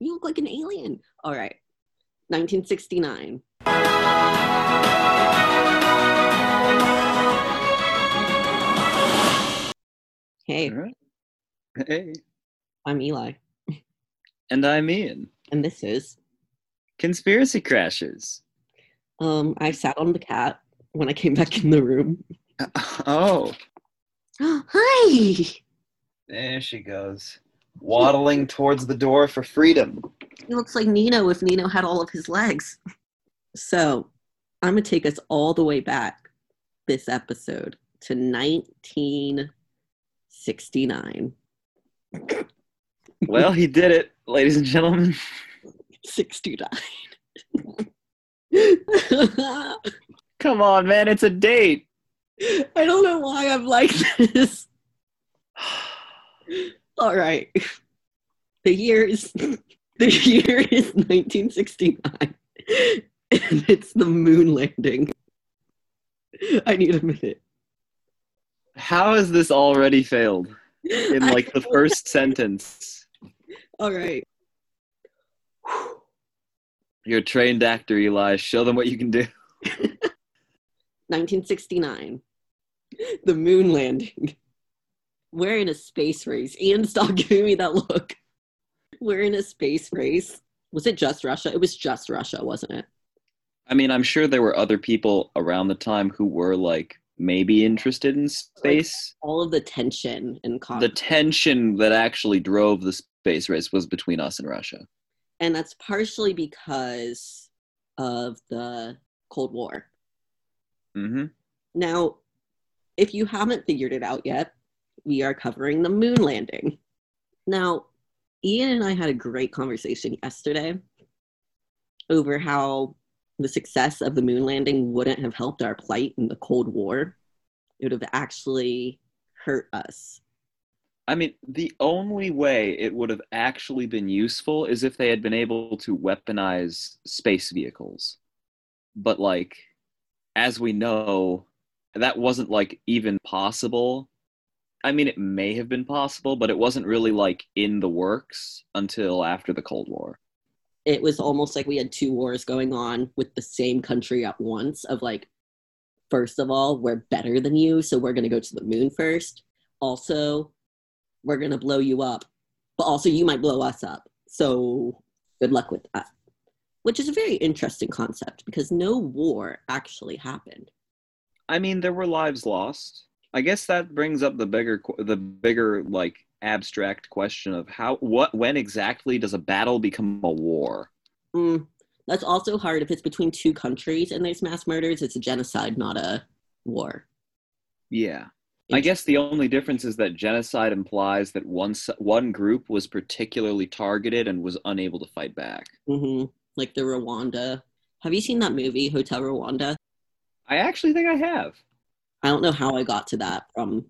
You look like an alien. All right. 1969. Hey. Hey. I'm Eli, And I'm Ian. and this is. Conspiracy Crashes. Um, I sat on the cat when I came back in the room. Oh, Hi. there she goes. Waddling towards the door for freedom. He looks like Nino if Nino had all of his legs. So, I'm gonna take us all the way back this episode to 1969. Well, he did it, ladies and gentlemen. 69. Come on, man, it's a date. I don't know why I'm like this. All right. The year is the year is 1969. And it's the moon landing. I need a minute. How has this already failed in like the first sentence? All right. You're a trained actor, Eli. Show them what you can do. 1969. The moon landing. We're in a space race. Ian, stop giving me that look. We're in a space race. Was it just Russia? It was just Russia, wasn't it? I mean, I'm sure there were other people around the time who were like maybe interested in space. All of the tension and the tension that actually drove the space race was between us and Russia. and that's partially because of the Cold War. hmm Now, if you haven't figured it out yet, we are covering the moon landing. Now, Ian and I had a great conversation yesterday over how the success of the moon landing wouldn't have helped our plight in the Cold War. It would have actually hurt us. I mean, the only way it would have actually been useful is if they had been able to weaponize space vehicles. But, like, as we know, that wasn't, like, even possible. I mean, it may have been possible, but it wasn't really, like, in the works until after the Cold War. It was almost like we had two wars going on with the same country at once of like, first of all, we're better than you, so we're going to go to the moon first. Also, we're going to blow you up, but also you might blow us up. So good luck with that. Which is a very interesting concept because no war actually happened. I mean, there were lives lost. I guess that brings up the bigger, the bigger like abstract question of how, what, when exactly does a battle become a war? Mm, that's also hard if it's between two countries and there's mass murders. It's a genocide, not a war. Yeah, I guess the only difference is that genocide implies that one one group was particularly targeted and was unable to fight back. Mm-hmm. Like the Rwanda. Have you seen that movie, Hotel Rwanda? I actually think I have. I don't know how I got to that from.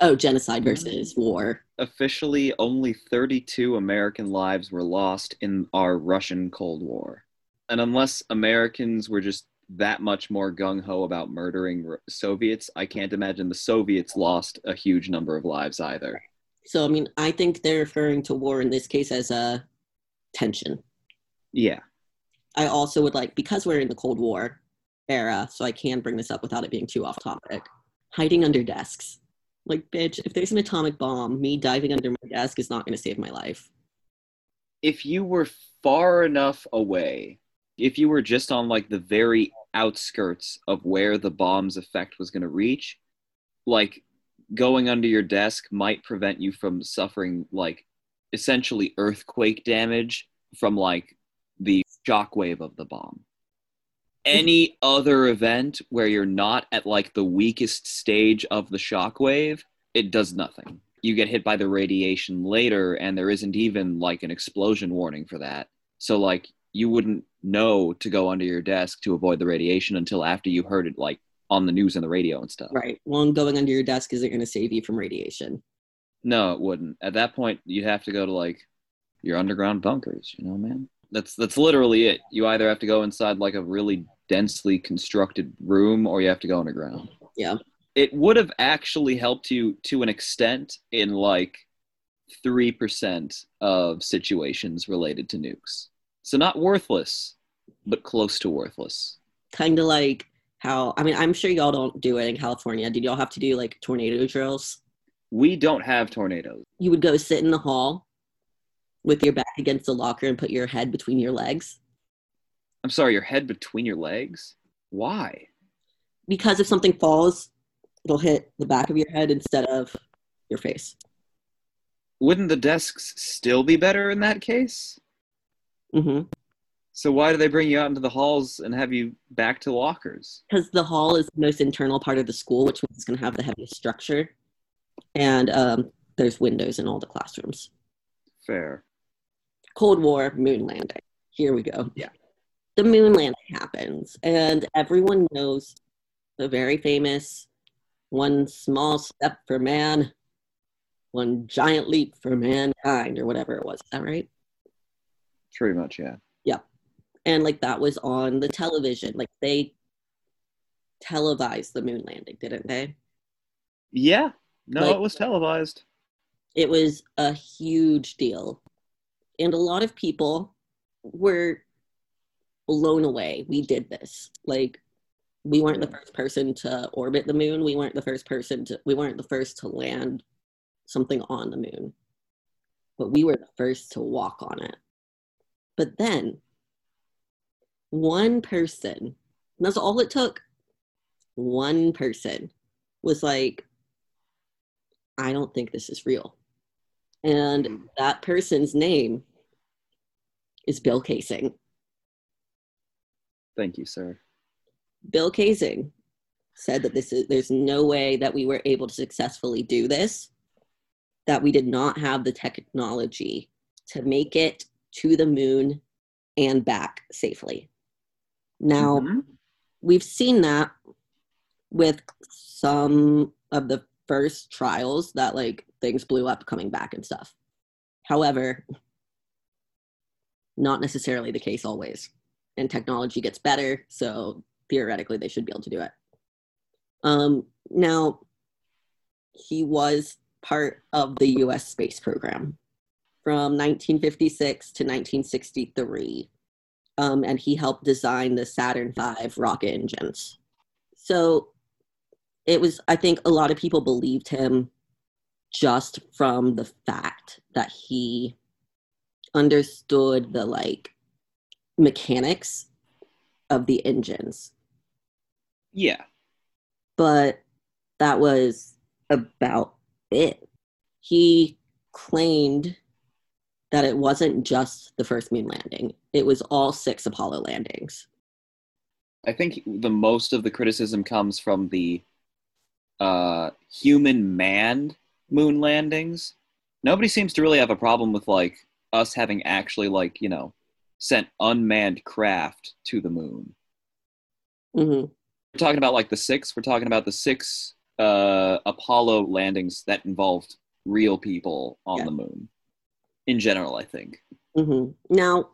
Oh, genocide versus war. Officially, only 32 American lives were lost in our Russian Cold War. And unless Americans were just that much more gung ho about murdering R- Soviets, I can't imagine the Soviets lost a huge number of lives either. So, I mean, I think they're referring to war in this case as a tension. Yeah. I also would like, because we're in the Cold War era, so I can bring this up without it being too off topic, hiding under desks. Like, bitch, if there's an atomic bomb, me diving under my desk is not going to save my life. If you were far enough away, if you were just on like the very outskirts of where the bomb's effect was going to reach, like going under your desk might prevent you from suffering like essentially earthquake damage from like the shockwave of the bomb. Any other event where you're not at like the weakest stage of the shockwave, it does nothing. You get hit by the radiation later, and there isn't even like an explosion warning for that. So, like, you wouldn't know to go under your desk to avoid the radiation until after you heard it, like, on the news and the radio and stuff. Right. One going under your desk isn't going to save you from radiation. No, it wouldn't. At that point, you'd have to go to like your underground bunkers. You know, man. That's that's literally it. You either have to go inside like a really densely constructed room, or you have to go underground. Yeah. It would have actually helped you to an extent in like 3% of situations related to nukes. So not worthless, but close to worthless. Kind of like how, I mean, I'm sure y'all don't do it in California. Did y'all have to do like tornado drills? We don't have tornadoes. You would go sit in the hall with your back against the locker and put your head between your legs. I'm sorry, your head between your legs? Why? Because if something falls, it'll hit the back of your head instead of your face. Wouldn't the desks still be better in that case? hmm So why do they bring you out into the halls and have you back to lockers? Because the hall is the most internal part of the school, which is going to have the heaviest structure. And um, there's windows in all the classrooms. Fair. Cold War moon landing. Here we go. Yeah. The moon landing happens, and everyone knows the very famous one small step for man, one giant leap for mankind, or whatever it was. Is that right? Pretty much, yeah. Yeah. And like that was on the television. Like they televised the moon landing, didn't they? Yeah. No, Like- it was televised. it was a huge deal and a lot of people were blown away we did this. Like we weren't the first person to orbit the moon. We weren't the first person to we weren't the first to land something on the moon. But we were the first to walk on it. But then one person, that's all it took. One person was like i don't think this is real and Mm. that person's name is Bill Kaysing. Thank you, sir. Bill Kaysing said that this is there's no way that we were able to successfully do this, that we did not have the technology to make it to the moon and back safely. Now, Mhm. we've seen that with some of the first trials that like things blew up coming back and stuff. However, not necessarily the case always. And technology gets better, so theoretically they should be able to do it. Um, now, he was part of the US space program from 1956 to 1963 um, and he helped design the Saturn V rocket engines. So it was, I think, a lot of people believed him just from the fact that he understood the like mechanics of the engines, Yeah. but that was about it. He claimed that it wasn't just the first moon landing, it was all six Apollo landings. I think the most of the criticism comes from the uh, human manned moon landings. Nobody seems to really have a problem with like us having actually like you know sent unmanned craft to the moon. Mm-hmm. We're talking about like the six. We're talking about the six uh, Apollo landings that involved real people on Yeah. the moon. In general, I think. Mm-hmm. Now,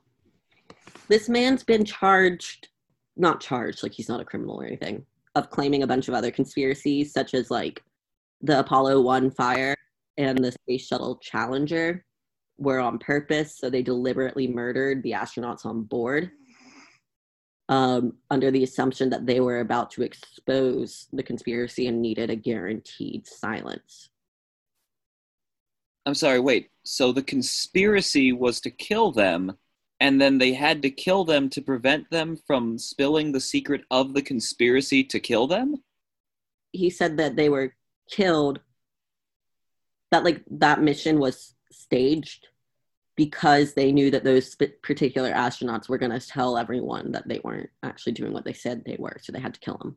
this man's been charged, not charged, like he's not a criminal or anything, of claiming a bunch of other conspiracies, such as like the Apollo 1 fire and the Space Shuttle Challenger were on purpose. So they deliberately murdered the astronauts on board um, under the assumption that they were about to expose the conspiracy and needed a guaranteed silence. I'm sorry, wait. So the conspiracy was to kill them, and then they had to kill them to prevent them from spilling the secret of the conspiracy to kill them? he said that they were killed that like that mission was staged because they knew that those particular astronauts were going to tell everyone that they weren't actually doing what they said they were so they had to kill them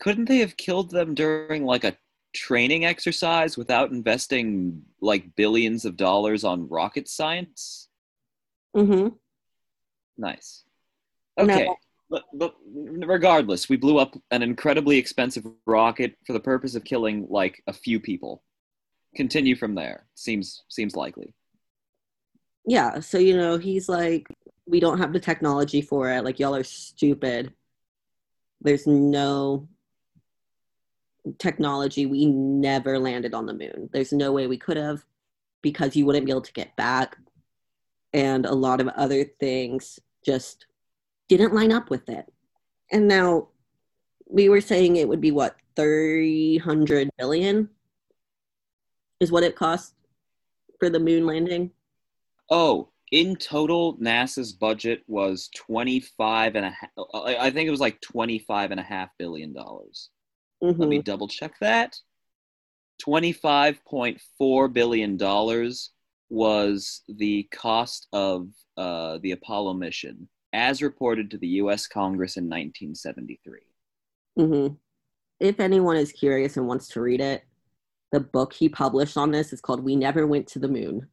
Couldn't they have killed them during like a training exercise without investing like billions of dollars on rocket science? mm-hmm. Nice. No. But, but regardless, we blew up an incredibly expensive rocket for the purpose of killing like a few people. Continue from there. Seems seems likely. yeah so you know he's like we don't have the technology for it like y'all are stupid there's no technology we never landed on the moon there's no way we could have because you wouldn't be able to get back. And a lot of other things just didn't line up with it. And now we were saying it would be what, 300 billion is what it cost for the moon landing? Oh, in total, NASA's budget was 25 and a half, I think it was like 25 and a half billion dollars. Mhm. Let me double check that. $25.4 billion was the cost of uh, the Apollo mission, as reported to the US Congress in 1973. hmm If anyone is curious and wants to read it, the book he published on this is called We Never Went to the Moon.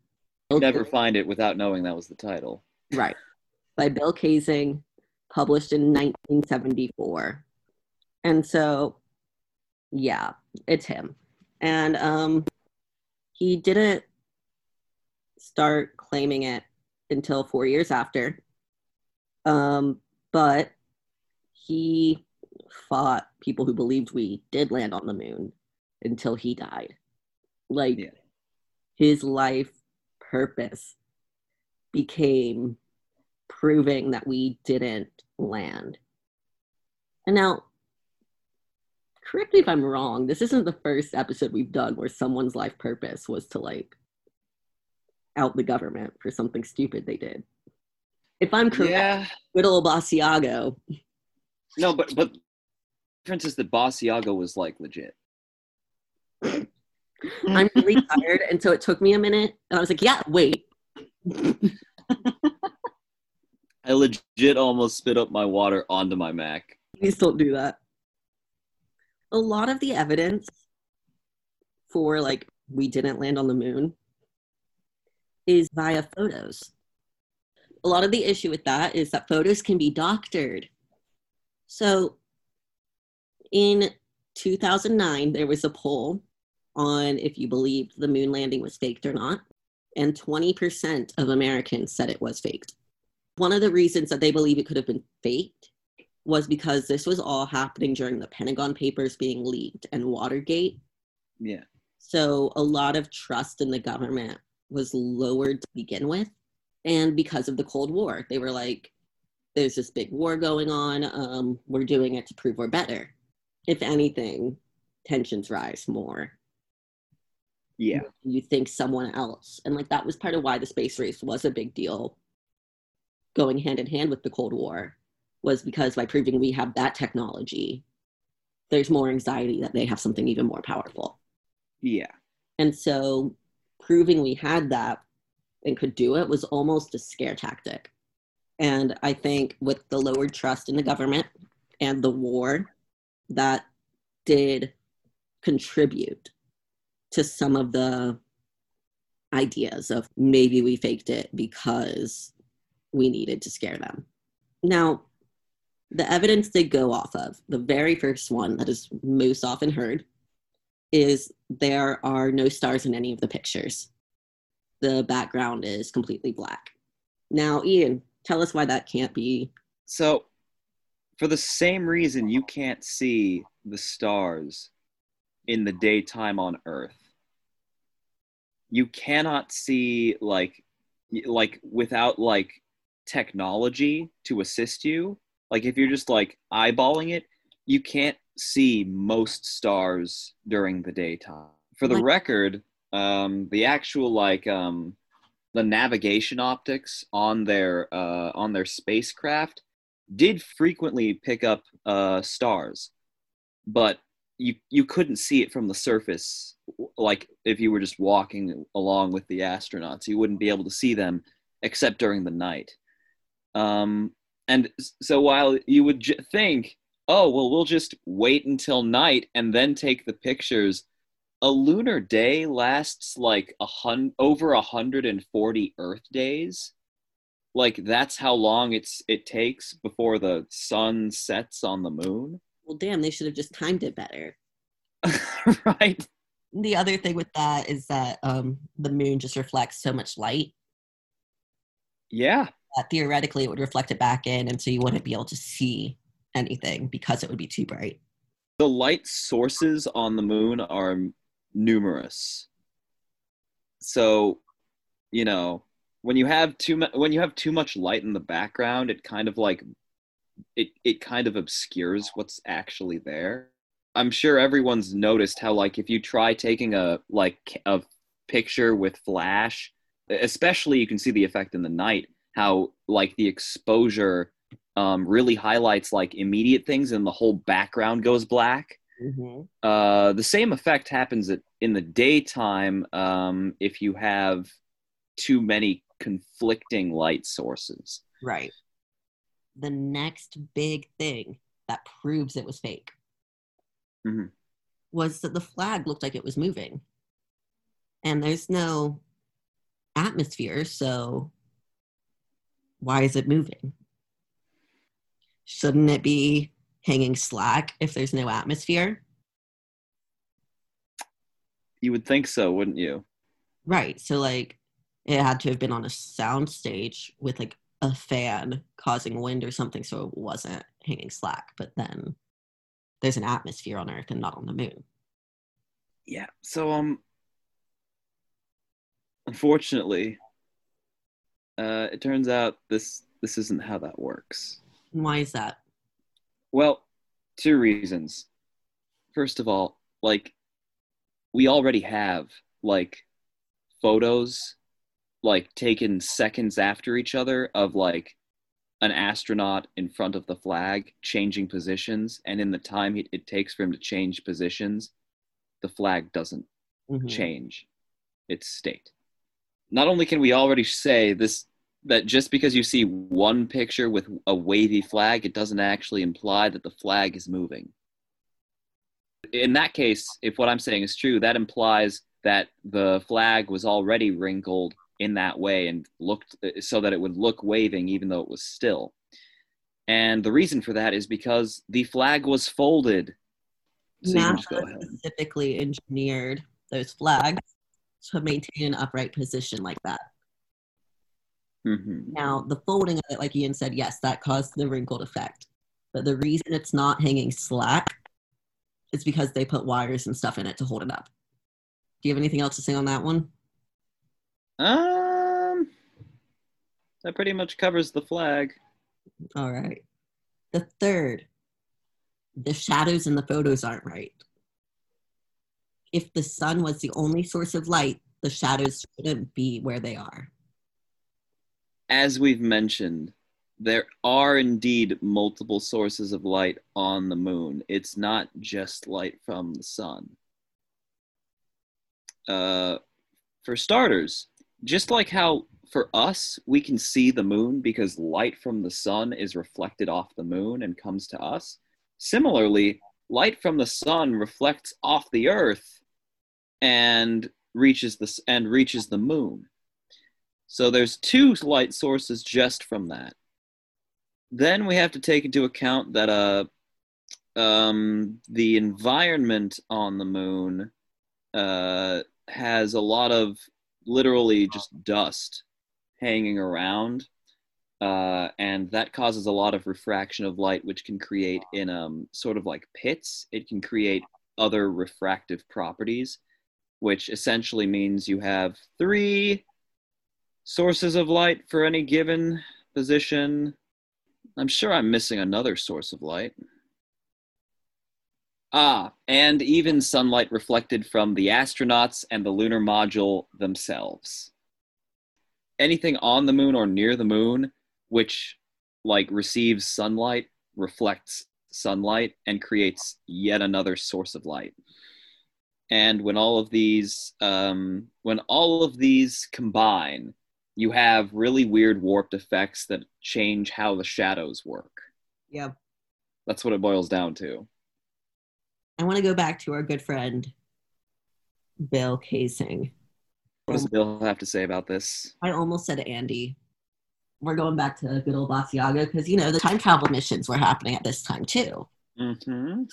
You'd never find it without knowing that was the title. Right. By Bill Kaysing, published in 1974. And so, yeah, it's him. And um, he didn't start claiming it until four years after. Um, but he fought people who believed we did land on the moon until he died. Like, Yeah. his life purpose became proving that we didn't land. And now, correct me if I'm wrong, this isn't the first episode we've done where someone's life purpose was to like out the government for something stupid they did. If I'm correct, Yeah. old Basiago. No, but but the difference is that Basiago was like legit. I'm really tired, and so it took me a minute, and I was like, "Yeah, wait." I legit almost spit up my water onto my Mac. Please don't do that. A lot of the evidence for like we didn't land on the moon is via photos. A lot of the issue with that is that photos can be doctored. So in 2009, there was a poll on if you believed the moon landing was faked or not, and 20% of Americans said it was faked. One of the reasons that they believe it could have been faked was because this was all happening during the Pentagon Papers being leaked and Watergate. Yeah. So a lot of trust in the government was lowered to begin with. And because of the Cold War, they were like, there's this big war going on. Um, we're doing it to prove we're better. If anything, tensions rise more. Yeah. You think someone else. And like that was part of why the space race was a big deal going hand in hand with the Cold War was because by proving we have that technology, there's more anxiety that they have something even more powerful. Yeah. And so proving we had that and could do it was almost a scare tactic. And I think with the lowered trust in the government and the war, that did contribute to some of the ideas of maybe we faked it because we needed to scare them. Now, the evidence they go off of, the very first one that is most often heard, is there are no stars in any of the pictures. The background is completely black. Now, Ian, tell us why that can't be. So, for the same reason you can't see the stars in the daytime on Earth, you cannot see like like without like technology to assist you. Like if you're just like eyeballing it, you can't see most stars during the daytime. For the record, um, the actual like um, the navigation optics on their uh, on their spacecraft did frequently pick up uh, stars, but you you couldn't see it from the surface. Like if you were just walking along with the astronauts, you wouldn't be able to see them except during the night. Um, and so while you would j- think, oh well, we'll just wait until night and then take the pictures. A lunar day lasts like a hun- over 140 Earth days. Like that's how long it's it takes before the sun sets on the moon. Well, damn, they should have just timed it better. right. The other thing with that is that um, the moon just reflects so much light. Yeah. That theoretically it would reflect it back in, and so you wouldn't be able to see anything because it would be too bright. the light sources on the moon are numerous. So you know when you have too much when you have too much light in the background it kind of like it it kind of obscures what's actually there. I'm sure everyone's noticed how like if you try taking a like a picture with flash especially you can see the effect in the night how like the exposure um, really highlights like immediate things and the whole background goes black Mm-hmm. uh, the same effect happens at, in the daytime um, if you have too many conflicting light sources. Right. The next big thing that proves it was fake Mhm. was that the flag looked like it was moving. And there's no atmosphere, so why is it moving? Shouldn't it be hanging slack if there's no atmosphere? You would think so, wouldn't you? Right. So like it had to have been on a sound stage with like a fan causing wind or something so it wasn't hanging slack. But then there's an atmosphere on Earth and not on the moon. Yeah. So um, unfortunately, uh, it turns out this this isn't how that works. And why is that? Well, two reasons. First of all, like we already have like photos like taken seconds after each other of like an astronaut in front of the flag changing positions and in the time it, it takes for him to change positions the flag doesn't Mhm. change its state. Not only can we already say this that just because you see one picture with a wavy flag, it doesn't actually imply that the flag is moving. In that case, if what I'm saying is true, that implies that the flag was already wrinkled in that way and looked uh, so that it would look waving even though it was still. And the reason for that is because the flag was folded. So you can just go NASA specifically engineered those flags to maintain an upright position like that. Mhm. Now, the folding of it, like Ian said, yes, that caused the wrinkled effect. But the reason it's not hanging slack is because they put wires and stuff in it to hold it up. Do you have anything else to say on that one? Um, that pretty much covers the flag. All right. The third, the shadows in the photos aren't right. If the sun was the only source of light, the shadows shouldn't be where they are. As we've mentioned, there are indeed multiple sources of light on the moon. It's not just light from the sun. Uh, for starters, just like how for us we can see the moon because light from the sun is reflected off the moon and comes to us, similarly, light from the sun reflects off the earth and reaches the and reaches the moon. So there's two light sources just from that. Then we have to take into account that uh, um, the environment on the moon uh, has a lot of literally just dust hanging around, uh, and that causes a lot of refraction of light, which can create in um, sort of like pits. It can create other refractive properties, which essentially means you have three sources of light for any given position. I'm sure I'm missing another source of light. Ah, and even sunlight reflected from the astronauts and the lunar module themselves. Anything on the moon or near the moon which like receives sunlight reflects sunlight and creates yet another source of light. And when all of these um, when all of these combine, you have really weird warped effects that change how the shadows work. Yeah. That's what it boils down to. I want to go back to our good friend, Bill Kaysing. What does Bill have to say about this? I almost said Andy. We're going back to good old Basiago because, you know, the time travel missions were happening at this time too. Mm-hmm.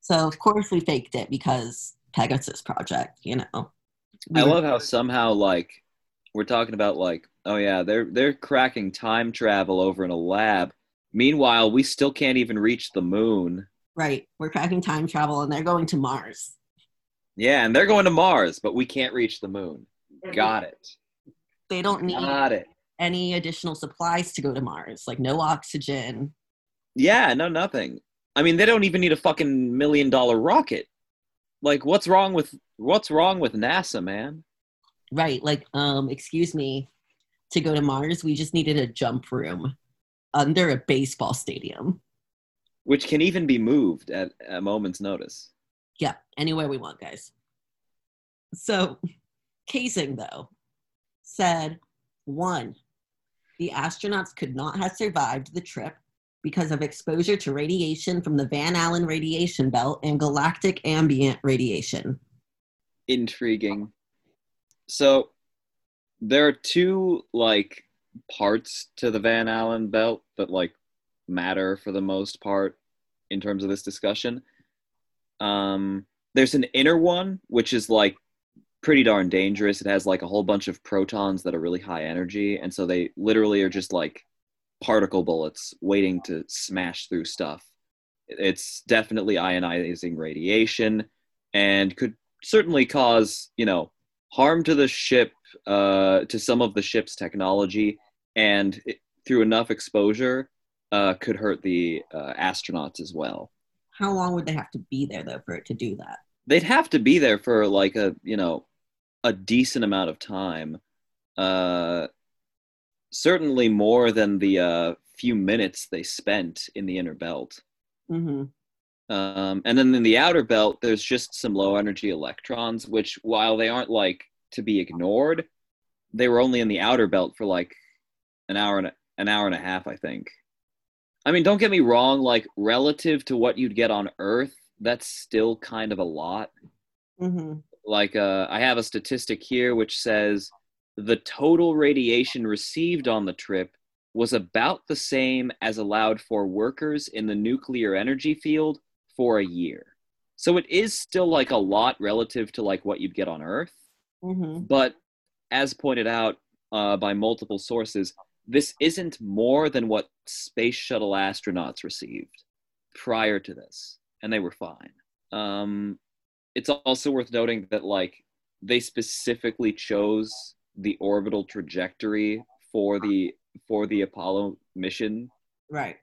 So, of course, we faked it because Pegasus Project, you know. We I were- love how somehow like we're talking about like oh yeah they're they're cracking time travel over in a lab. Meanwhile, we still can't even reach the moon. Right. We're cracking time travel and they're going to Mars. Yeah, and they're going to Mars, but we can't reach the moon. Got it. They don't need Got it. any additional supplies to go to Mars, like no oxygen. Yeah, no, nothing. I mean, they don't even need a fucking million dollar rocket. Like, what's wrong with what's wrong with NASA, man? Right, like, um, excuse me, to go to Mars, we just needed a jump room under a baseball stadium. Which can even be moved at a moment's notice. Yeah, anywhere we want, guys. So, Kaysing, though, said one, the astronauts could not have survived the trip because of exposure to radiation from the Van Allen radiation belt and galactic ambient radiation. Intriguing. So, there are two like parts to the Van Allen belt that like matter for the most part in terms of this discussion. Um, there's an inner one which is like pretty darn dangerous. It has like a whole bunch of protons that are really high energy, and so they literally are just like particle bullets waiting to smash through stuff. It's definitely ionizing radiation and could certainly cause, you know, harm to the ship, uh, to some of the ship's technology, and it, through enough exposure, uh, could hurt the uh, astronauts as well. How long would they have to be there, though, for it to do that? They'd have to be there for like a, you know, a decent amount of time. Uh, certainly more than the uh, few minutes they spent in the inner belt. Mm-hmm. Um, and then in the outer belt, there's just some low energy electrons, which while they aren't like to be ignored, they were only in the outer belt for like an hour and a, an hour and a half, I think. I mean, don't get me wrong, like relative to what you'd get on Earth, that's still kind of a lot. Mm-hmm. Like, uh, I have a statistic here which says the total radiation received on the trip was about the same as allowed for workers in the nuclear energy field for a year. So it is still like a lot relative to like what you'd get on Earth. Mm-hmm. But as pointed out uh, by multiple sources, this isn't more than what space shuttle astronauts received prior to this, and they were fine. Um, it's also worth noting that like they specifically chose the orbital trajectory for the for the Apollo mission Right.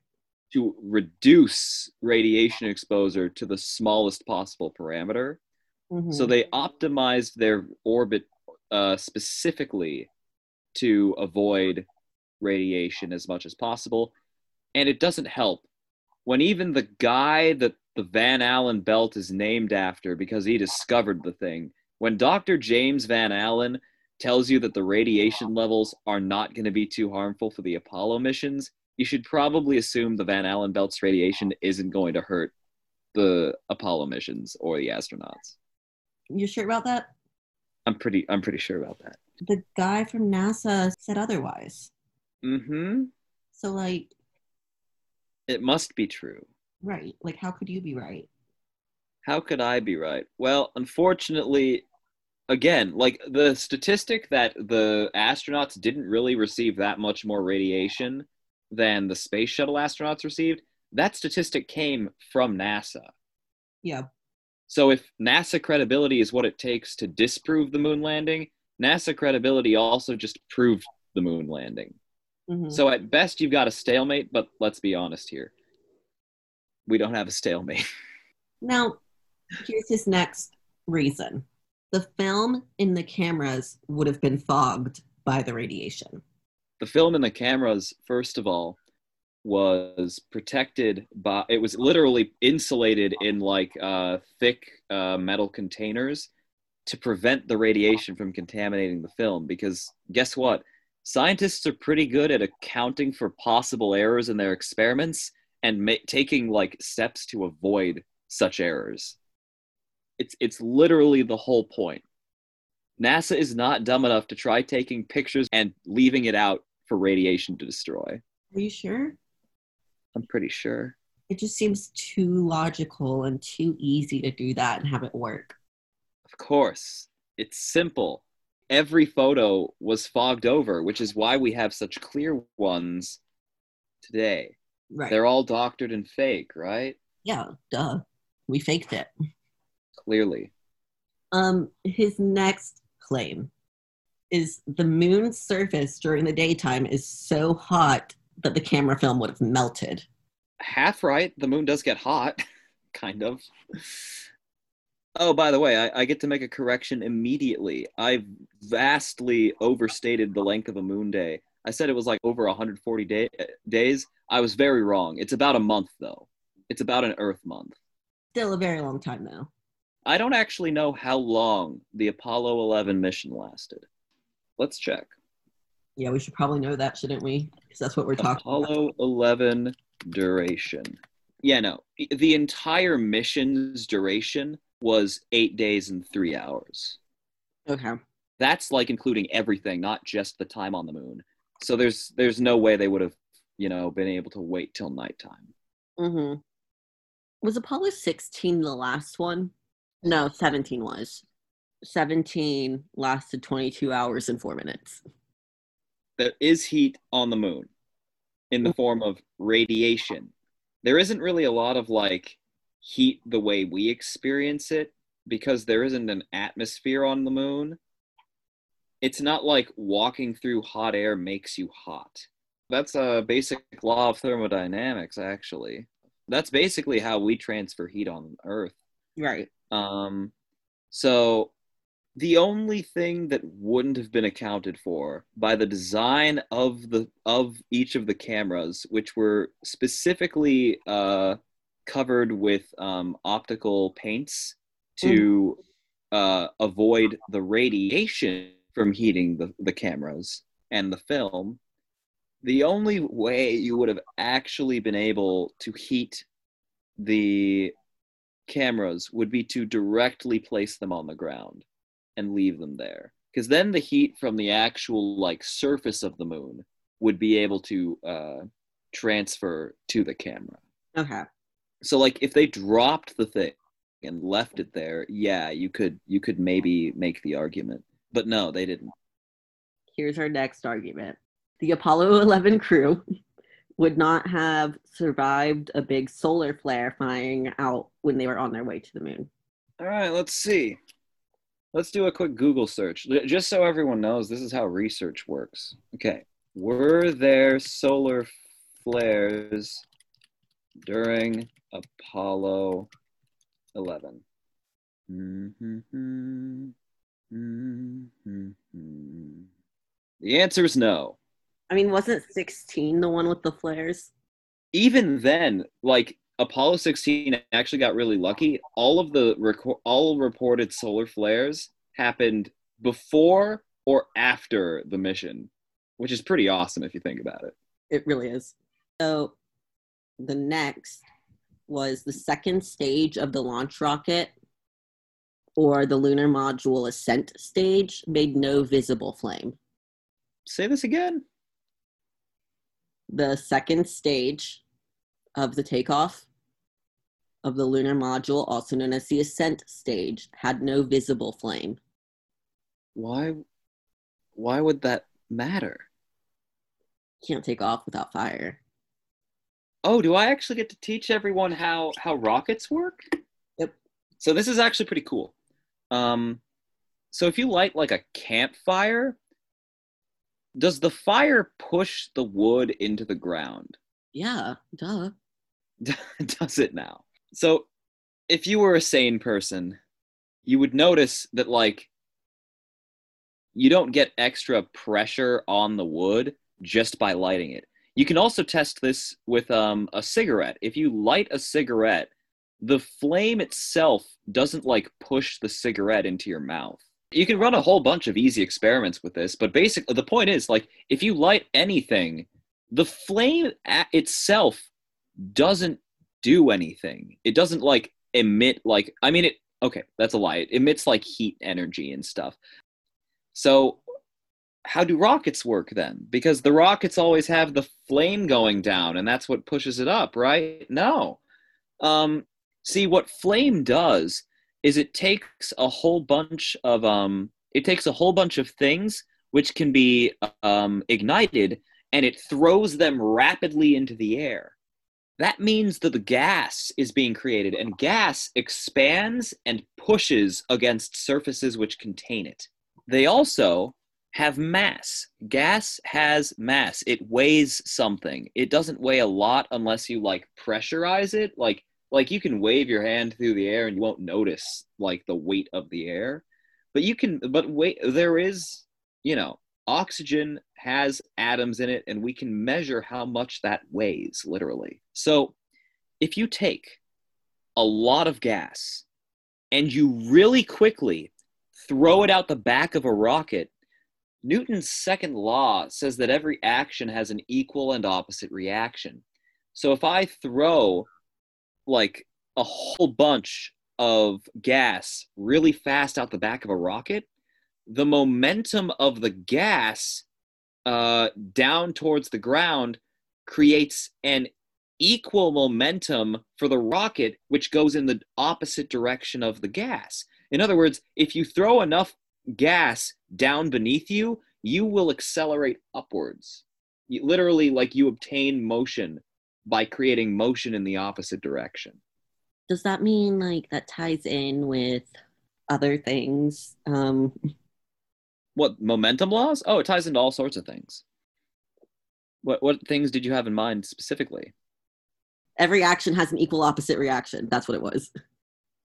To reduce radiation exposure to the smallest possible parameter. Mm-hmm. So they optimized their orbit uh, specifically to avoid radiation as much as possible. And it doesn't help when even the guy that the Van Allen belt is named after because he discovered the thing, when Dr. James Van Allen tells you that the radiation levels are not going to be too harmful for the Apollo missions, you should probably assume the Van Allen belt's radiation isn't going to hurt the Apollo missions or the astronauts. you sure about that? I'm pretty I'm pretty sure about that. The guy from NASA said otherwise. Mm-hmm. So, like, It must be true. right. Like, how could you be right? How could I be right? Well, unfortunately, again, like the statistic that the astronauts didn't really receive that much more radiation than the space shuttle astronauts received, that statistic came from NASA. Yeah. So if NASA credibility is what it takes to disprove the moon landing, NASA credibility also just proved the moon landing. Mhm. So at best, you've got a stalemate, but let's be honest here. We don't have a stalemate. Now, here's his next reason the film in the cameras would have been fogged by the radiation. The film and the cameras, first of all, was protected by, it was literally insulated in like uh, thick uh, metal containers to prevent the radiation from contaminating the film. Because guess what? Scientists are pretty good at accounting for possible errors in their experiments and ma- taking like steps to avoid such errors. It's it's literally the whole point. NASA is not dumb enough to try taking pictures and leaving it out for radiation to destroy. Are you sure? I'm pretty sure. It just seems too logical and too easy to do that and have it work. Of course, it's simple. Every photo was fogged over, which is why we have such clear ones today. Right. They're all doctored and fake, right? yeah, duh. We faked it. Clearly. Um, his next claim is the moon's surface during the daytime is so hot that the camera film would have melted. Half right. The moon does get hot, kind of. Oh, by the way, I, I, get to make a correction immediately. I vastly overstated the length of a moon day. I said it was like over 140 day, days. I was very wrong. It's about a month, though. It's about an Earth month. Still a very long time, though. I don't actually know how long the Apollo 11 mission lasted. Let's check. Yeah, we should probably know that, shouldn't we? Because that's what we're talking Apollo about. 11 duration. Yeah, no. The entire mission's duration was eight days and three hours. Okay. That's like including everything, not just the time on the moon. So there's there's no way they would have, you know, been able to wait till nighttime. Mm-hmm. Was Apollo 16 the last one? No, 17 was. 17 lasted 22 hours and four minutes. There is heat on the moon in the form of radiation. There isn't really a lot of like heat the way we experience it because there isn't an atmosphere on the moon. It's not like walking through hot air makes you hot. That's a basic law of thermodynamics, actually. That's basically how we transfer heat on Earth. Right. Um, so the only thing that wouldn't have been accounted for by the design of the of each of the cameras, which were specifically uh, covered with um, optical paints to mm. uh, avoid the radiation from heating the, the cameras and the film. The only way you would have actually been able to heat the cameras would be to directly place them on the ground and leave them there. Because then the heat from the actual like surface of the moon would be able to uh, transfer to the camera. Okay. So like if they dropped the thing and left it there yeah you could you could maybe make the argument. But no they didn't. Here's our next argument. The apollo 11 crew would not have survived a big solar flare flying out when they were on their way to the moon. All right let's see let's do a quick google search just so everyone knows this is how research works okay were there solar flares during Apollo 11. Mm-hmm. Mm-hmm. The answer is no. I mean, wasn't 16 the one with the flares? Even then, like Apollo 16 actually got really lucky. All of the rec- all reported solar flares happened before or after the mission, which is pretty awesome if you think about it. It really is. So the next was the second stage of the launch rocket or the lunar module ascent stage made no visible flame. Say this again. The second stage of the takeoff of the lunar module, also known as the ascent stage, had no visible flame. Why why would that matter? Can't take off without fire. Oh, do I actually get to teach everyone how how rockets work? Yep. So this is actually pretty cool. Um, so if you light like a campfire, does the fire push the wood into the ground? Yeah, duh. does it now? So if you were a sane person, you would notice that like you don't get extra pressure on the wood just by lighting it. You can also test this with um, a cigarette. If you light a cigarette, the flame itself doesn't like push the cigarette into your mouth. You can run a whole bunch of easy experiments with this, but basically the point is like if you light anything, the flame itself doesn't do anything. It doesn't like emit like I mean it okay, that's a lie. It emits like heat energy and stuff. So how do rockets work then? Because the rockets always have the flame going down, and that's what pushes it up, right? No. Um, see, what flame does is it takes a whole bunch of um, it takes a whole bunch of things which can be um, ignited, and it throws them rapidly into the air. That means that the gas is being created, and gas expands and pushes against surfaces which contain it. They also have mass. Gas has mass. It weighs something. It doesn't weigh a lot unless you like pressurize it. Like like you can wave your hand through the air and you won't notice like the weight of the air. But you can but wait there is, you know, oxygen has atoms in it and we can measure how much that weighs literally. So if you take a lot of gas and you really quickly throw it out the back of a rocket, Newton's second law says that every action has an equal and opposite reaction. So if I throw like a whole bunch of gas really fast out the back of a rocket, the momentum of the gas uh, down towards the ground creates an equal momentum for the rocket, which goes in the opposite direction of the gas. In other words, if you throw enough gas down beneath you, you will accelerate upwards. You, literally, like you obtain motion by creating motion in the opposite direction. Does that mean like that ties in with other things? Um, what momentum laws? Oh, it ties into all sorts of things. What what things did you have in mind specifically? Every action has an equal opposite reaction. That's what it was.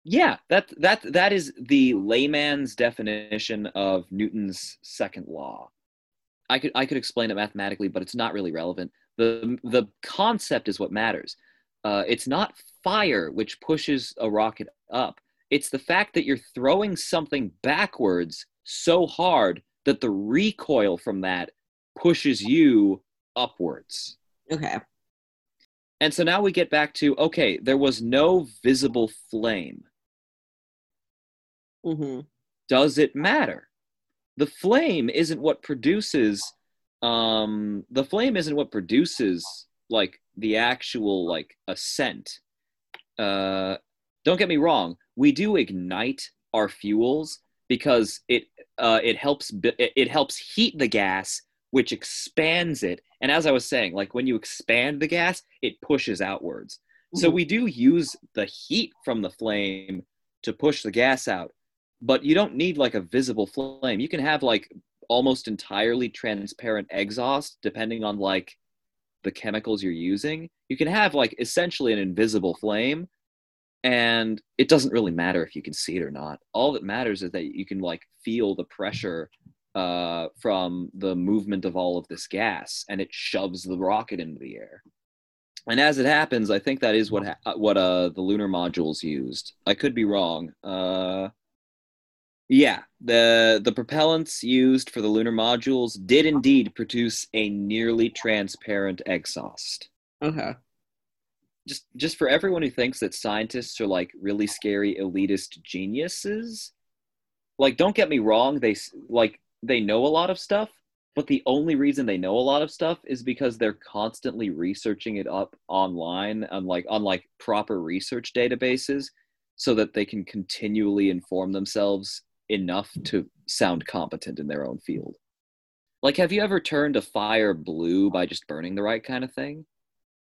Yeah, that that that is the layman's definition of Newton's second law. I could I could explain it mathematically, but it's not really relevant. the The concept is what matters. Uh, it's not fire which pushes a rocket up. It's the fact that you're throwing something backwards so hard that the recoil from that pushes you upwards. Okay. And so now we get back to okay, there was no visible flame. Mm-hmm. Does it matter? The flame isn't what produces. Um, the flame isn't what produces like the actual like ascent. Uh, don't get me wrong. We do ignite our fuels because it uh, it helps it helps heat the gas, which expands it. And as I was saying, like when you expand the gas, it pushes outwards. So mm-hmm. we do use the heat from the flame to push the gas out but you don't need like a visible flame. You can have like almost entirely transparent exhaust depending on like the chemicals you're using. You can have like essentially an invisible flame and it doesn't really matter if you can see it or not. All that matters is that you can like feel the pressure uh, from the movement of all of this gas and it shoves the rocket into the air. And as it happens, I think that is what ha- what uh, the lunar modules used. I could be wrong. Uh, yeah, the the propellants used for the lunar modules did indeed produce a nearly transparent exhaust. Okay. Just just for everyone who thinks that scientists are like really scary elitist geniuses, like don't get me wrong, they like they know a lot of stuff, but the only reason they know a lot of stuff is because they're constantly researching it up online on like on like proper research databases so that they can continually inform themselves enough to sound competent in their own field. Like, have you ever turned a fire blue by just burning the right kind of thing?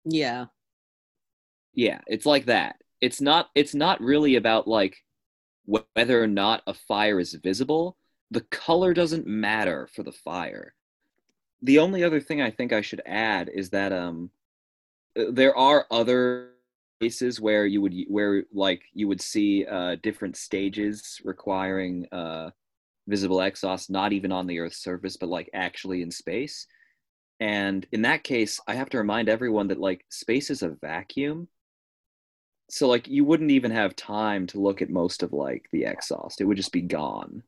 Yeah. Yeah, it's like that. It's not it's not really about like whether or not a fire is visible. The color doesn't matter for the fire. The only other thing I think I should add is that um there are other places where you would where like you would see uh, different stages requiring uh, visible exhaust, not even on the Earth's surface, but like actually in space. And in that case, I have to remind everyone that like space is a vacuum. So like you wouldn't even have time to look at most of like the exhaust. It would just be gone.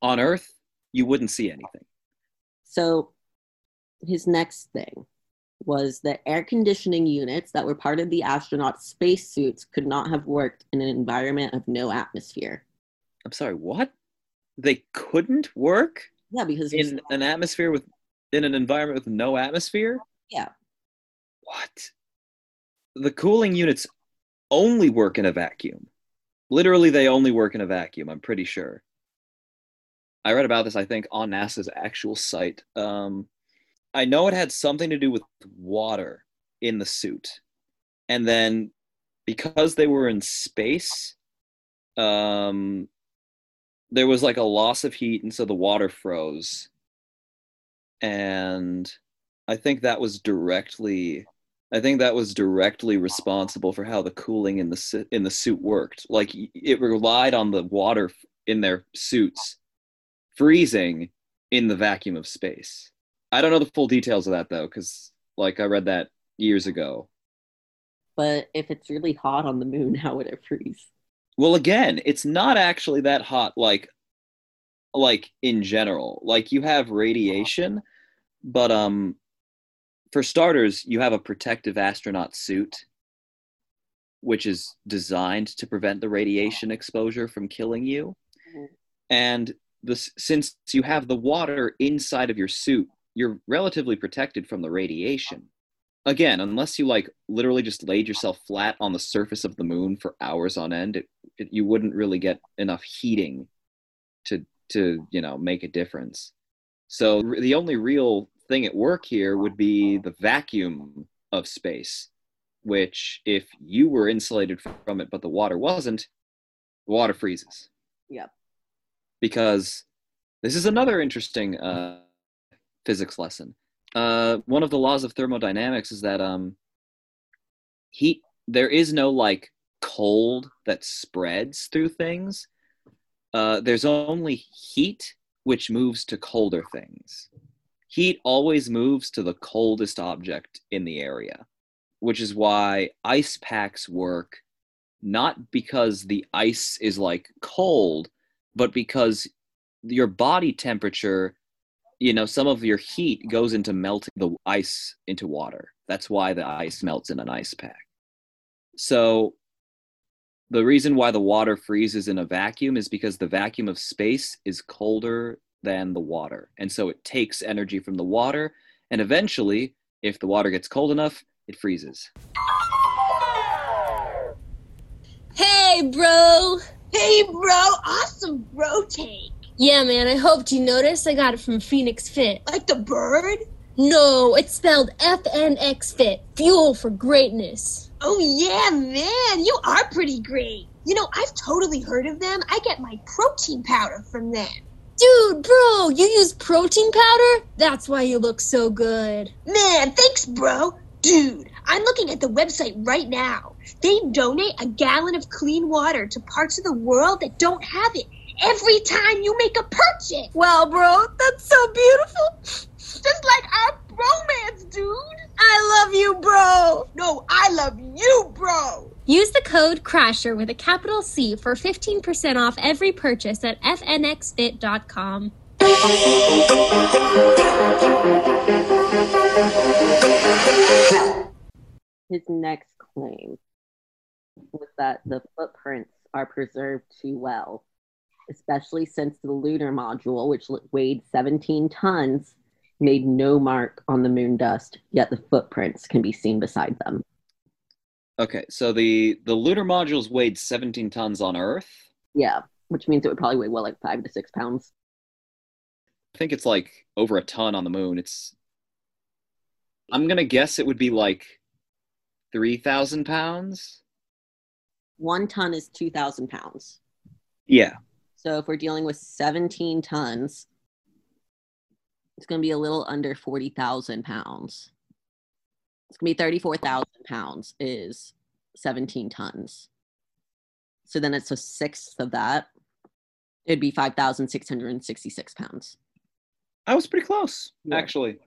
On Earth, you wouldn't see anything. So his next thing was that air conditioning units that were part of the astronauts' spacesuits could not have worked in an environment of no atmosphere. I'm sorry, what? They couldn't work? Yeah, because in an atmosphere with in an environment with no atmosphere? Yeah. What? The cooling units only work in a vacuum. Literally, they only work in a vacuum, I'm pretty sure. I read about this, I think, on NASA's actual site. Um, I know it had something to do with water in the suit. And then because they were in space, um, there was like a loss of heat, and so the water froze. And I think that was directly I think that was directly responsible for how the cooling in the in the suit worked. Like it relied on the water in their suits freezing in the vacuum of space. I don't know the full details of that though cuz like I read that years ago. But if it's really hot on the moon, how would it freeze? Well, again, it's not actually that hot like like in general. Like you have radiation, but um for starters, you have a protective astronaut suit, which is designed to prevent the radiation exposure from killing you. Mm-hmm. And this, since you have the water inside of your suit, you're relatively protected from the radiation. Again, unless you like literally just laid yourself flat on the surface of the moon for hours on end, it, it, you wouldn't really get enough heating to to you know make a difference. So the only real thing at work here would be the vacuum of space, which, if you were insulated from it but the water wasn't, the water freezes. Yep. Because this is another interesting uh, physics lesson. Uh, one of the laws of thermodynamics is that um, heat, there is no like cold that spreads through things. Uh, there's only heat which moves to colder things heat always moves to the coldest object in the area, which is why ice packs work not because the ice is like cold, but because your body temperature, you know, some of your heat goes into melting the ice into water. That's why the ice melts in an ice pack. So the reason why the water freezes in a vacuum is because the vacuum of space is colder than the water. And so it takes energy from the water, and eventually, if the water gets cold enough, it freezes. Hey, bro! Hey, bro! Awesome bro take! Yeah, man, I hoped you noticed. I got it from Phoenix Fit. Like the bird? No, it's spelled FNX Fit. Fuel for greatness. Oh, yeah, man, you are pretty great. You know, I've totally heard of them. I get my protein powder from them. Dude, bro, you use protein powder? That's why you look so good. Man, thanks, bro. Dude, I'm looking at the website right now. They donate a gallon of clean water to parts of the world that don't have it every time you make a purchase. Wow, bro, that's so beautiful. Just like our romance, dude. I love you, bro. No, I love you, bro. Use the code CRASHER with a capital C for 15% off every purchase at fnxfit.com. His next claim was that the footprints are preserved too well, especially since the lunar module, which weighed 17 tons, made no mark on the moon dust, yet the footprints can be seen beside them. Okay, so the the lunar modules weighed 17 tons on Earth. Yeah, which means it would probably weigh well like five to six pounds. I think it's like over a ton on the moon. It's I'm gonna guess it would be like three thousand pounds. One ton is two thousand pounds. Yeah. So if we're dealing with 17 tons, it's going to be a little under 40,000 pounds. It's gonna be 34,000 pounds is 17 tons. So then it's a sixth of that. It'd be 5,666 pounds. I was pretty close, yeah. actually.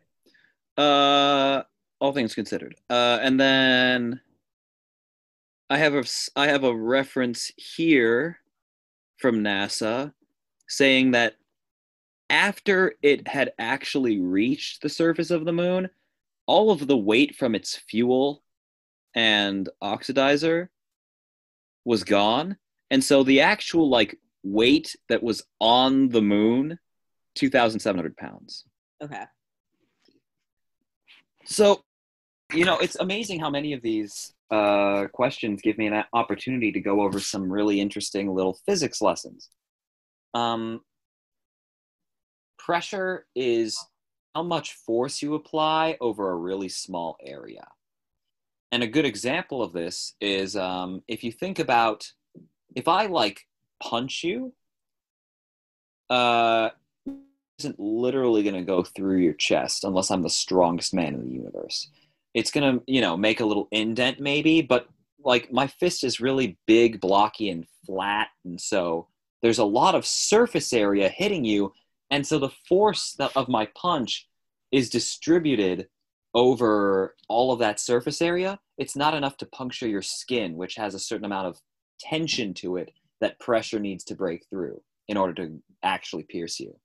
Uh, all things considered. Uh, and then I have a I have a reference here from NASA saying that after it had actually reached the surface of the moon, all of the weight from its fuel and oxidizer was gone. And so the actual like weight that was on the moon, 2,700 pounds. Okay. So, you know, it's amazing how many of these uh, questions give me an opportunity to go over some really interesting little physics lessons. Um, pressure is how much force you apply over a really small area. And a good example of this is um, if you think about if I like punch you, uh, isn't literally going to go through your chest unless I'm the strongest man in the universe. It's going to, you know, make a little indent maybe, but like my fist is really big, blocky, and flat. And so there's a lot of surface area hitting you. And so the force of my punch is distributed over all of that surface area. It's not enough to puncture your skin, which has a certain amount of tension to it that pressure needs to break through in order to actually pierce you.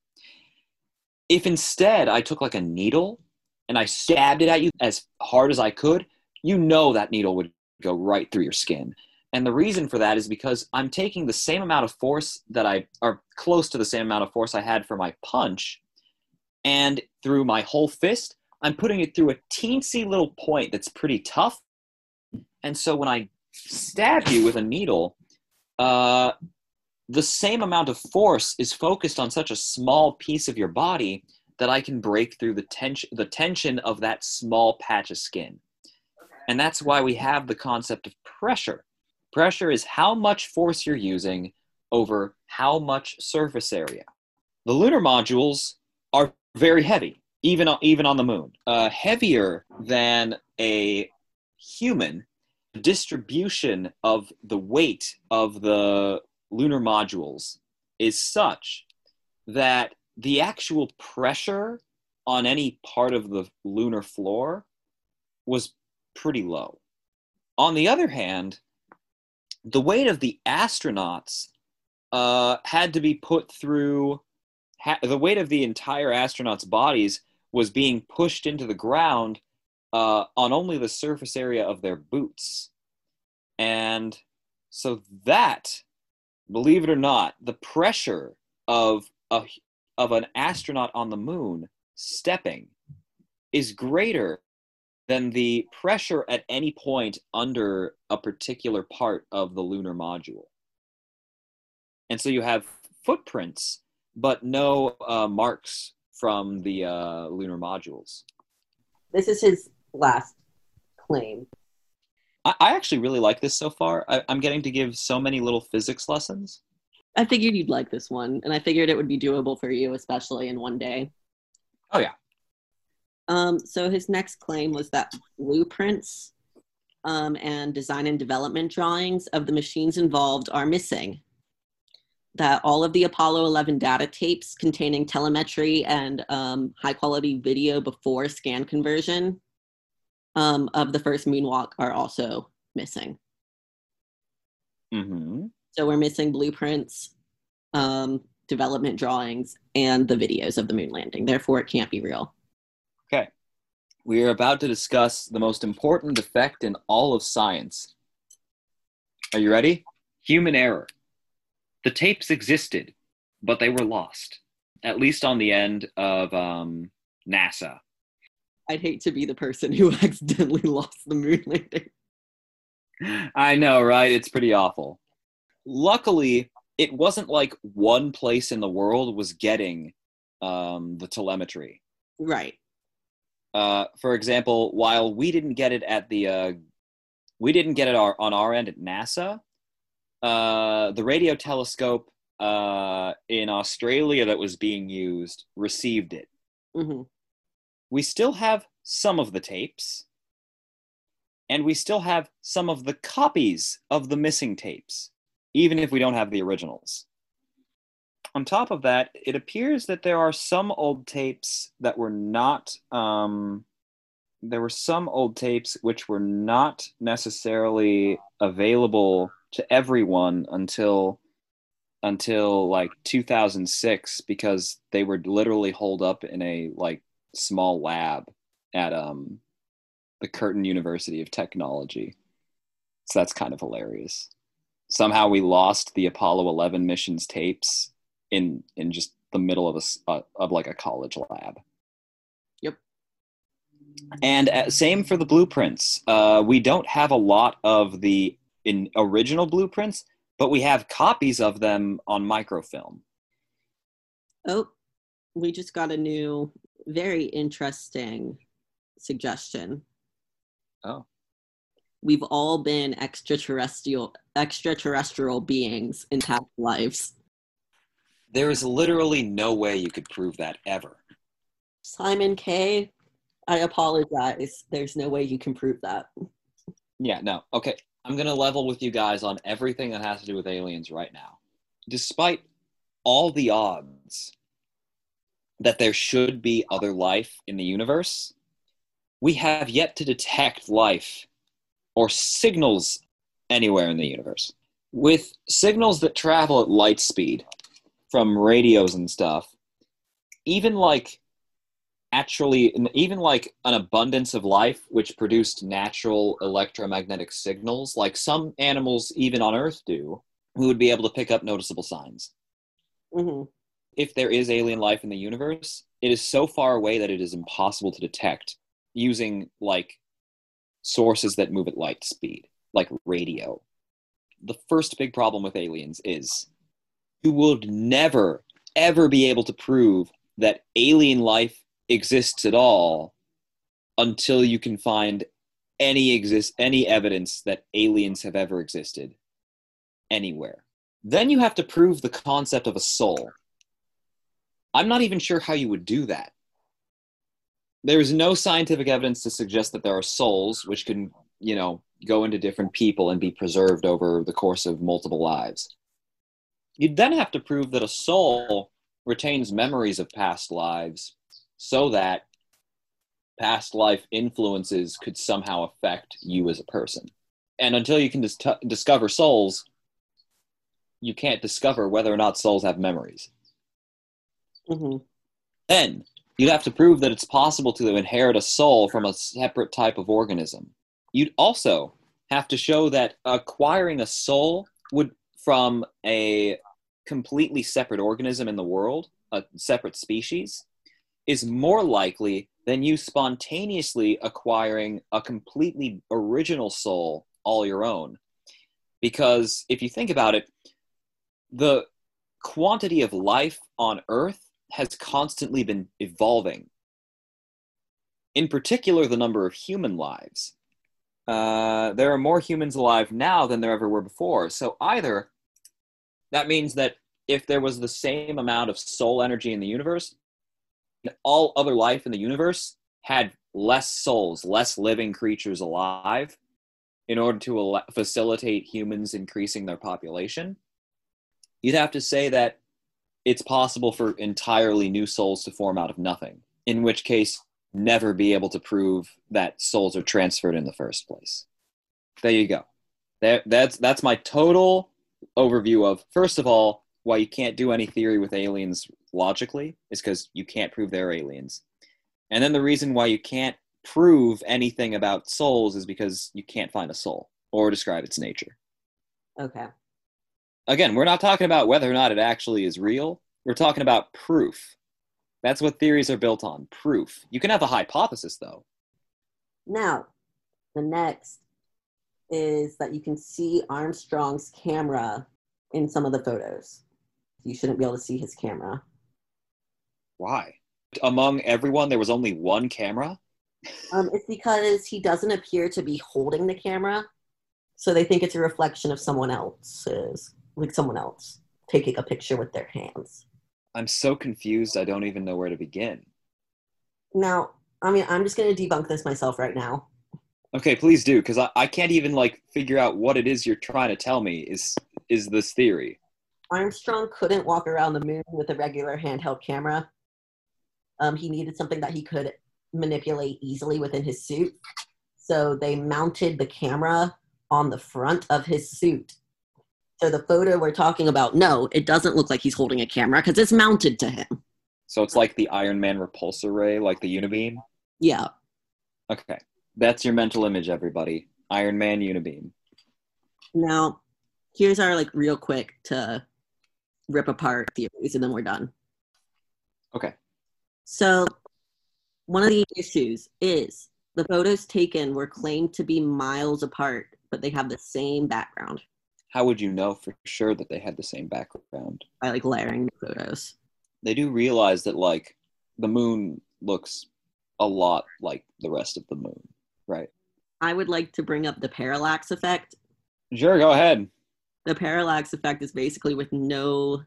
If instead I took like a needle and I stabbed it at you as hard as I could, you know that needle would go right through your skin. And the reason for that is because I'm taking the same amount of force that I, or close to the same amount of force I had for my punch, and through my whole fist, I'm putting it through a teensy little point that's pretty tough. And so when I stab you with a needle, uh, the same amount of force is focused on such a small piece of your body that I can break through the tension the tension of that small patch of skin. And that's why we have the concept of pressure. Pressure is how much force you're using over how much surface area. The lunar modules are very heavy, even on, even on the moon. Uh, heavier than a human. Distribution of the weight of the lunar modules is such that the actual pressure on any part of the lunar floor was pretty low. On the other hand, the weight of the astronauts uh, had to be put through, ha- the weight of the entire astronauts' bodies was being pushed into the ground uh, on only the surface area of their boots. And so that, believe it or not, the pressure of a, of an astronaut on the moon stepping is greater than the pressure at any point under a particular part of the lunar module. And so you have footprints, but no uh, marks from the uh, lunar modules. This is his last claim. I, I actually really like this so far. I, I'm getting to give so many little physics lessons. I figured you'd like this one, and I figured it would be doable for you, especially in one day. Oh, yeah. Um, so his next claim was that blueprints um, and design and development drawings of the machines involved are missing. That all of the Apollo 11 data tapes containing telemetry and um, high quality video before scan conversion um, of the first moonwalk are also missing. Mm-hmm. So we're missing blueprints, um, development drawings, and the videos of the moon landing. Therefore, it can't be real. Okay. We are about to discuss the most important effect in all of science. Are you ready? Human error. The tapes existed, but they were lost, at least on the end of um, NASA. I'd hate to be the person who accidentally lost the moon landing. I know, right? It's pretty awful. Luckily, it wasn't like one place in the world was getting um, the telemetry. Right. Uh, for example, while we didn't get it at the, uh, we didn't get it our, on our end at NASA, uh, the radio telescope uh, in Australia that was being used received it. hmm We still have some of the tapes, and we still have some of the copies of the missing tapes, even if we don't have the originals. On top of that, it appears that there are some old tapes that were not. Um, there were some old tapes which were not necessarily available to everyone until until like 2006 because they were literally holed up in a like small lab at um the Curtin University of Technology. So that's kind of hilarious. Somehow we lost the Apollo 11 missions tapes in in just the middle of a uh, of like a college lab. Yep. And uh, same for the blueprints. Uh, we don't have a lot of the in original blueprints, but we have copies of them on microfilm. Oh, we just got a new, very interesting suggestion. Oh. We've all been extraterrestrial extraterrestrial beings in past lives. There is literally no way you could prove that ever. Simon K, I apologize. There's no way you can prove that. Yeah, no. Okay. I'm going to level with you guys on everything that has to do with aliens right now. Despite all the odds that there should be other life in the universe, we have yet to detect life or signals anywhere in the universe. With signals that travel at light speed from radios and stuff, even like actually even like an abundance of life which produced natural electromagnetic signals like some animals even on earth do who would be able to pick up noticeable signs. Hmm if there is alien life in the universe it is so far away that it is impossible to detect using like sources that move at light speed like radio. The first big problem with aliens is you would never ever be able to prove that alien life exists at all until you can find any exist any evidence that aliens have ever existed anywhere. Then you have to prove the concept of a soul. I'm not even sure how you would do that. There is no scientific evidence to suggest that there are souls which can, you know, go into different people and be preserved over the course of multiple lives. You'd then have to prove that a soul retains memories of past lives so that past life influences could somehow affect you as a person. And until you can dis- discover souls, you can't discover whether or not souls have memories. hmm Then you'd have to prove that it's possible to inherit a soul from a separate type of organism. You'd also have to show that acquiring a soul would from a completely separate organism in the world, a separate species, is more likely than you spontaneously acquiring a completely original soul all your own. Because if you think about it, the quantity of life on Earth has constantly been evolving. In particular, the number of human lives. Uh, there are more humans alive now than there ever were before. So either that means that if there was the same amount of soul energy in the universe, all other life in the universe had less souls, less living creatures alive in order to facilitate humans increasing their population, you'd have to say that it's possible for entirely new souls to form out of nothing, in which case, never be able to prove that souls are transferred in the first place. There you go. That, that's, that's my total overview of, first of all, why you can't do any theory with aliens logically is because you can't prove they're aliens. And then the reason why you can't prove anything about souls is because you can't find a soul or describe its nature. Okay. Again, we're not talking about whether or not it actually is real. We're talking about proof. That's what theories are built on proof. You can have a hypothesis, though. Now, the next is that you can see Armstrong's camera in some of the photos. You shouldn't be able to see his camera. Why? Among everyone, there was only one camera? Um, it's because he doesn't appear to be holding the camera, so they think it's a reflection of someone else's, like someone else taking a picture with their hands. I'm so confused, I don't even know where to begin. Now, I mean, I'm just going to debunk this myself right now. Okay, please do, because I, I can't even like figure out what it is you're trying to tell me is is this theory. Armstrong couldn't walk around the moon with a regular handheld camera. Um, he needed something that he could manipulate easily within his suit. So they mounted the camera on the front of his suit. So the photo we're talking about, no, it doesn't look like he's holding a camera because it's mounted to him. So it's like the Iron Man repulsor ray, like the Unibeam. Yeah. Okay, that's your mental image, everybody. Iron Man Unibeam. Now, here's our like real quick to rip apart theories and then we're done. Okay. So, one of the issues is the photos taken were claimed to be miles apart, but they have the same background How would you know for sure that they had the same background? by like layering the photos. They do realize that like the moon looks a lot like the rest of the moon, right? I would like to bring up the parallax effect. Sure, go ahead. The parallax effect is basically with no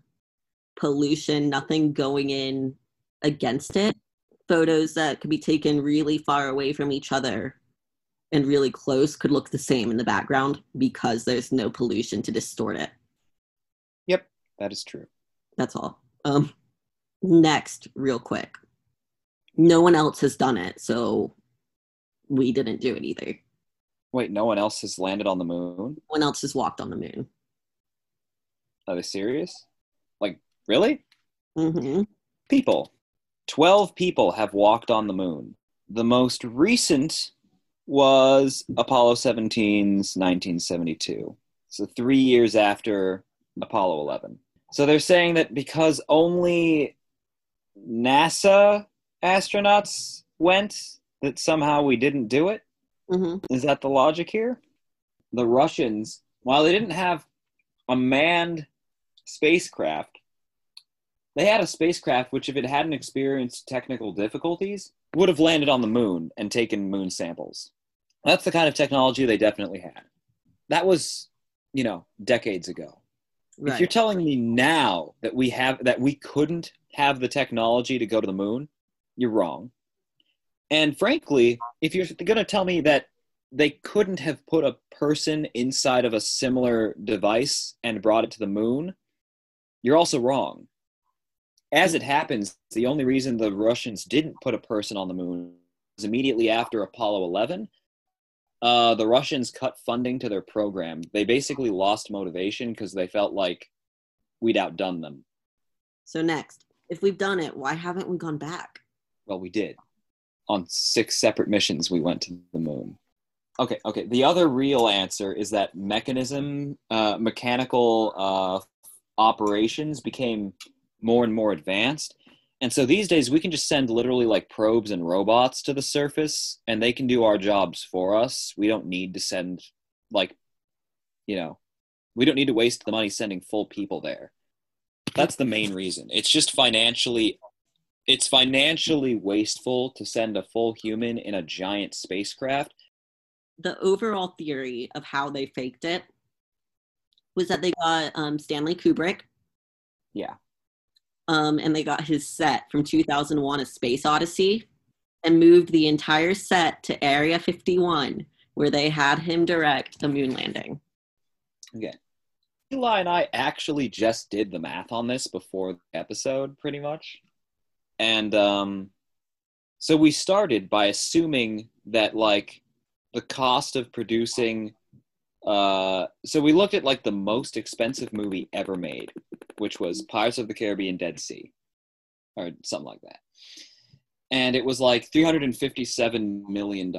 pollution, nothing going in against it. Photos that could be taken really far away from each other and really close could look the same in the background because there's no pollution to distort it. Yep, that is true. That's all. Um, next, real quick. No one else has done it, so we didn't do it either. Wait, no one else has landed on the moon? No one else has walked on the moon. Are they serious? Like, really? hmm People. 12 people have walked on the moon. The most recent was Apollo 17's 1972. So three years after Apollo 11. So they're saying that because only NASA astronauts went, that somehow we didn't do it? hmm Is that the logic here? The Russians, while they didn't have a manned spacecraft, they had a spacecraft which, if it hadn't experienced technical difficulties, would have landed on the moon and taken moon samples. That's the kind of technology they definitely had. That was, you know, decades ago. Right. If you're telling me now that we have that we couldn't have the technology to go to the moon, you're wrong. And frankly, if you're going to tell me that they couldn't have put a person inside of a similar device and brought it to the moon, you're also wrong. As it happens, the only reason the Russians didn't put a person on the moon was immediately after Apollo 11. Uh, the Russians cut funding to their program. They basically lost motivation because they felt like we'd outdone them. so next, if we've done it, why haven't we gone back? Well, we did. On six separate missions, we went to the moon. Okay, okay. The other real answer is that mechanism, uh, mechanical uh, operations became more and more advanced. And so these days, we can just send literally like probes and robots to the surface, and they can do our jobs for us. We don't need to send, like, you know, we don't need to waste the money sending full people there. That's the main reason. It's just financially it's financially wasteful to send a full human in a giant spacecraft. The overall theory of how they faked it was that they got um, Stanley Kubrick Yeah. um, and they got his set from 2001 A Space Odyssey and moved the entire set to Area 51, where they had him direct the moon landing. Okay. Eli and I actually just did the math on this before the episode, pretty much. And um, so we started by assuming that, like, the cost of producing. Uh, so we looked at, like, the most expensive movie ever made, which was Pirates of the Caribbean Dead Sea, or something like that. And it was like $357 million.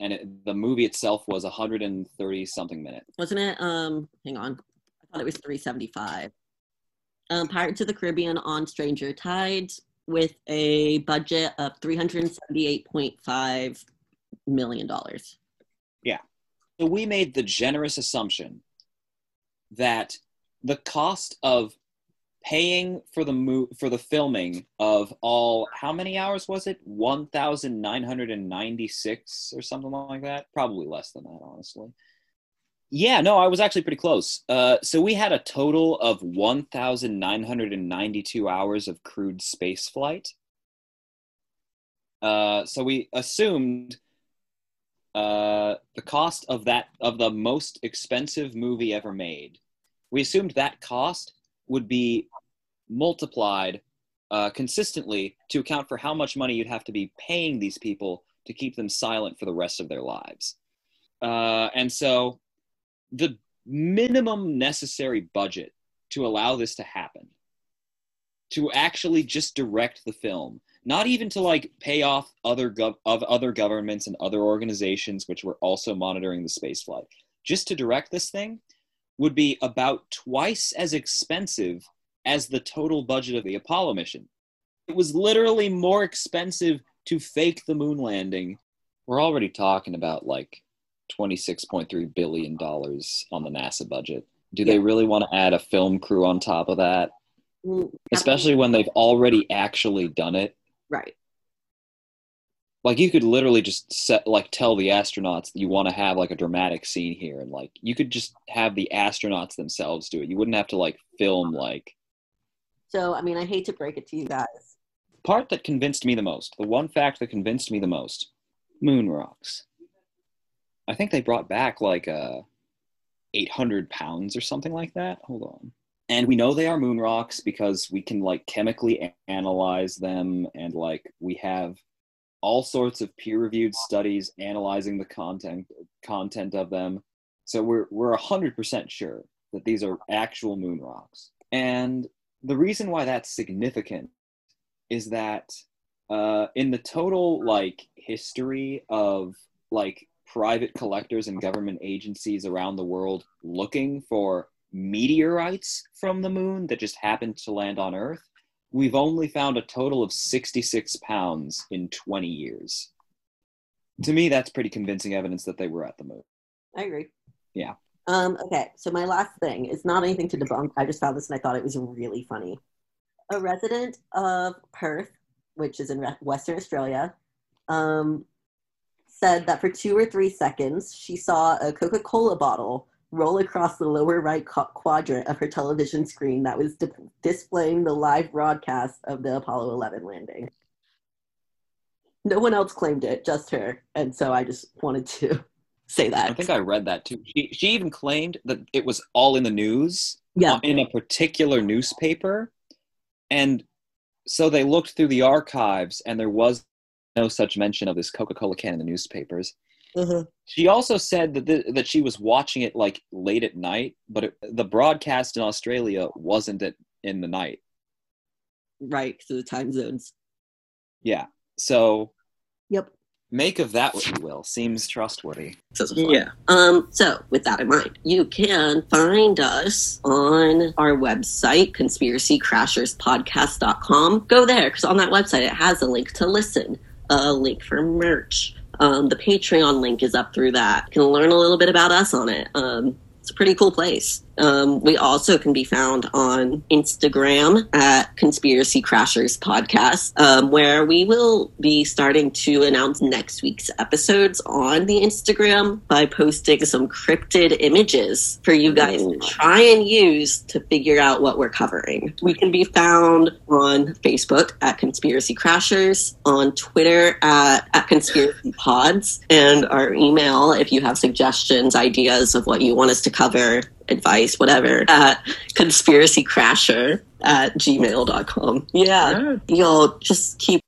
And it, the movie itself was 130 something minutes. Wasn't it? Um, hang on. I thought it was 375. Um, Pirates of the Caribbean on Stranger Tides with a budget of $378.5 million. Yeah. So we made the generous assumption that the cost of paying for the mo- for the filming of all how many hours was it 1996 or something like that probably less than that honestly yeah no i was actually pretty close uh, so we had a total of 1992 hours of crewed space flight uh, so we assumed uh, the cost of that of the most expensive movie ever made. We assumed that cost would be multiplied uh, consistently to account for how much money you'd have to be paying these people to keep them silent for the rest of their lives. Uh, and so, the minimum necessary budget to allow this to happen, to actually just direct the film, not even to like pay off other gov- of other governments and other organizations which were also monitoring the space flight. Just to direct this thing would be about twice as expensive as the total budget of the apollo mission. It was literally more expensive to fake the moon landing. We're already talking about like 26.3 billion dollars on the nasa budget do they really want to add a film crew on top of that Mm, especially when they've already actually done it Right. like you could literally just set like tell the astronauts that you want to have like a dramatic scene here and like you could just have the astronauts themselves do it you wouldn't have to like film like So, I mean, I hate to break it to you guys. Part that convinced me the most, the one fact that convinced me the most, moon rocks. I think they brought back like uh, 800 pounds or something like that. Hold on. And we know they are moon rocks because we can like chemically analyze them and like we have all sorts of peer-reviewed studies analyzing the content content of them. So we're we're 100% sure that these are actual moon rocks. And the reason why that's significant is that uh, in the total like history of like private collectors and government agencies around the world looking for meteorites from the moon that just happened to land on Earth, we've only found a total of 66 pounds in 20 years. To me, that's pretty convincing evidence that they were at the moon. I agree. Yeah. Um, okay, so my last thing is not anything to debunk. I just found this and I thought it was really funny. A resident of Perth, which is in Western Australia, um, said that for two or three seconds she saw a Coca Cola bottle roll across the lower right qu- quadrant of her television screen that was di- displaying the live broadcast of the Apollo 11 landing. No one else claimed it, just her. And so I just wanted to say that. I think I read that too. She, she even claimed that it was all in the news yeah. Uh, in a particular newspaper. And so they looked through the archives and there was no such mention of this Coca Cola can in the newspapers. Mhm. She also said that the, that she was watching it like late at night, but it, the broadcast in Australia wasn't at, in the night. Right, so the time zones. Yeah. So Yep. make of that what you will. Seems trustworthy. So, so. Um, so with that in mind, you can find us on our website, conspiracycrasherspodcast.com. Go there because on that website it has a link to listen, a link for merch. Um, the Patreon link is up through that. You can learn a little bit about us on it. Um, it's a pretty cool place. Um, we also can be found on Instagram at Conspiracy Crashers Podcast, um, where we will be starting to announce next week's episodes on the Instagram by posting some cryptid images for you guys to try and use to figure out what we're covering. We can be found on Facebook at Conspiracy Crashers, on Twitter at, at Conspiracy Pods, and our email if you have suggestions, ideas of what you want us to cover advice, whatever, at conspiracycrasher at gmail.com. Yeah. Y'all just keep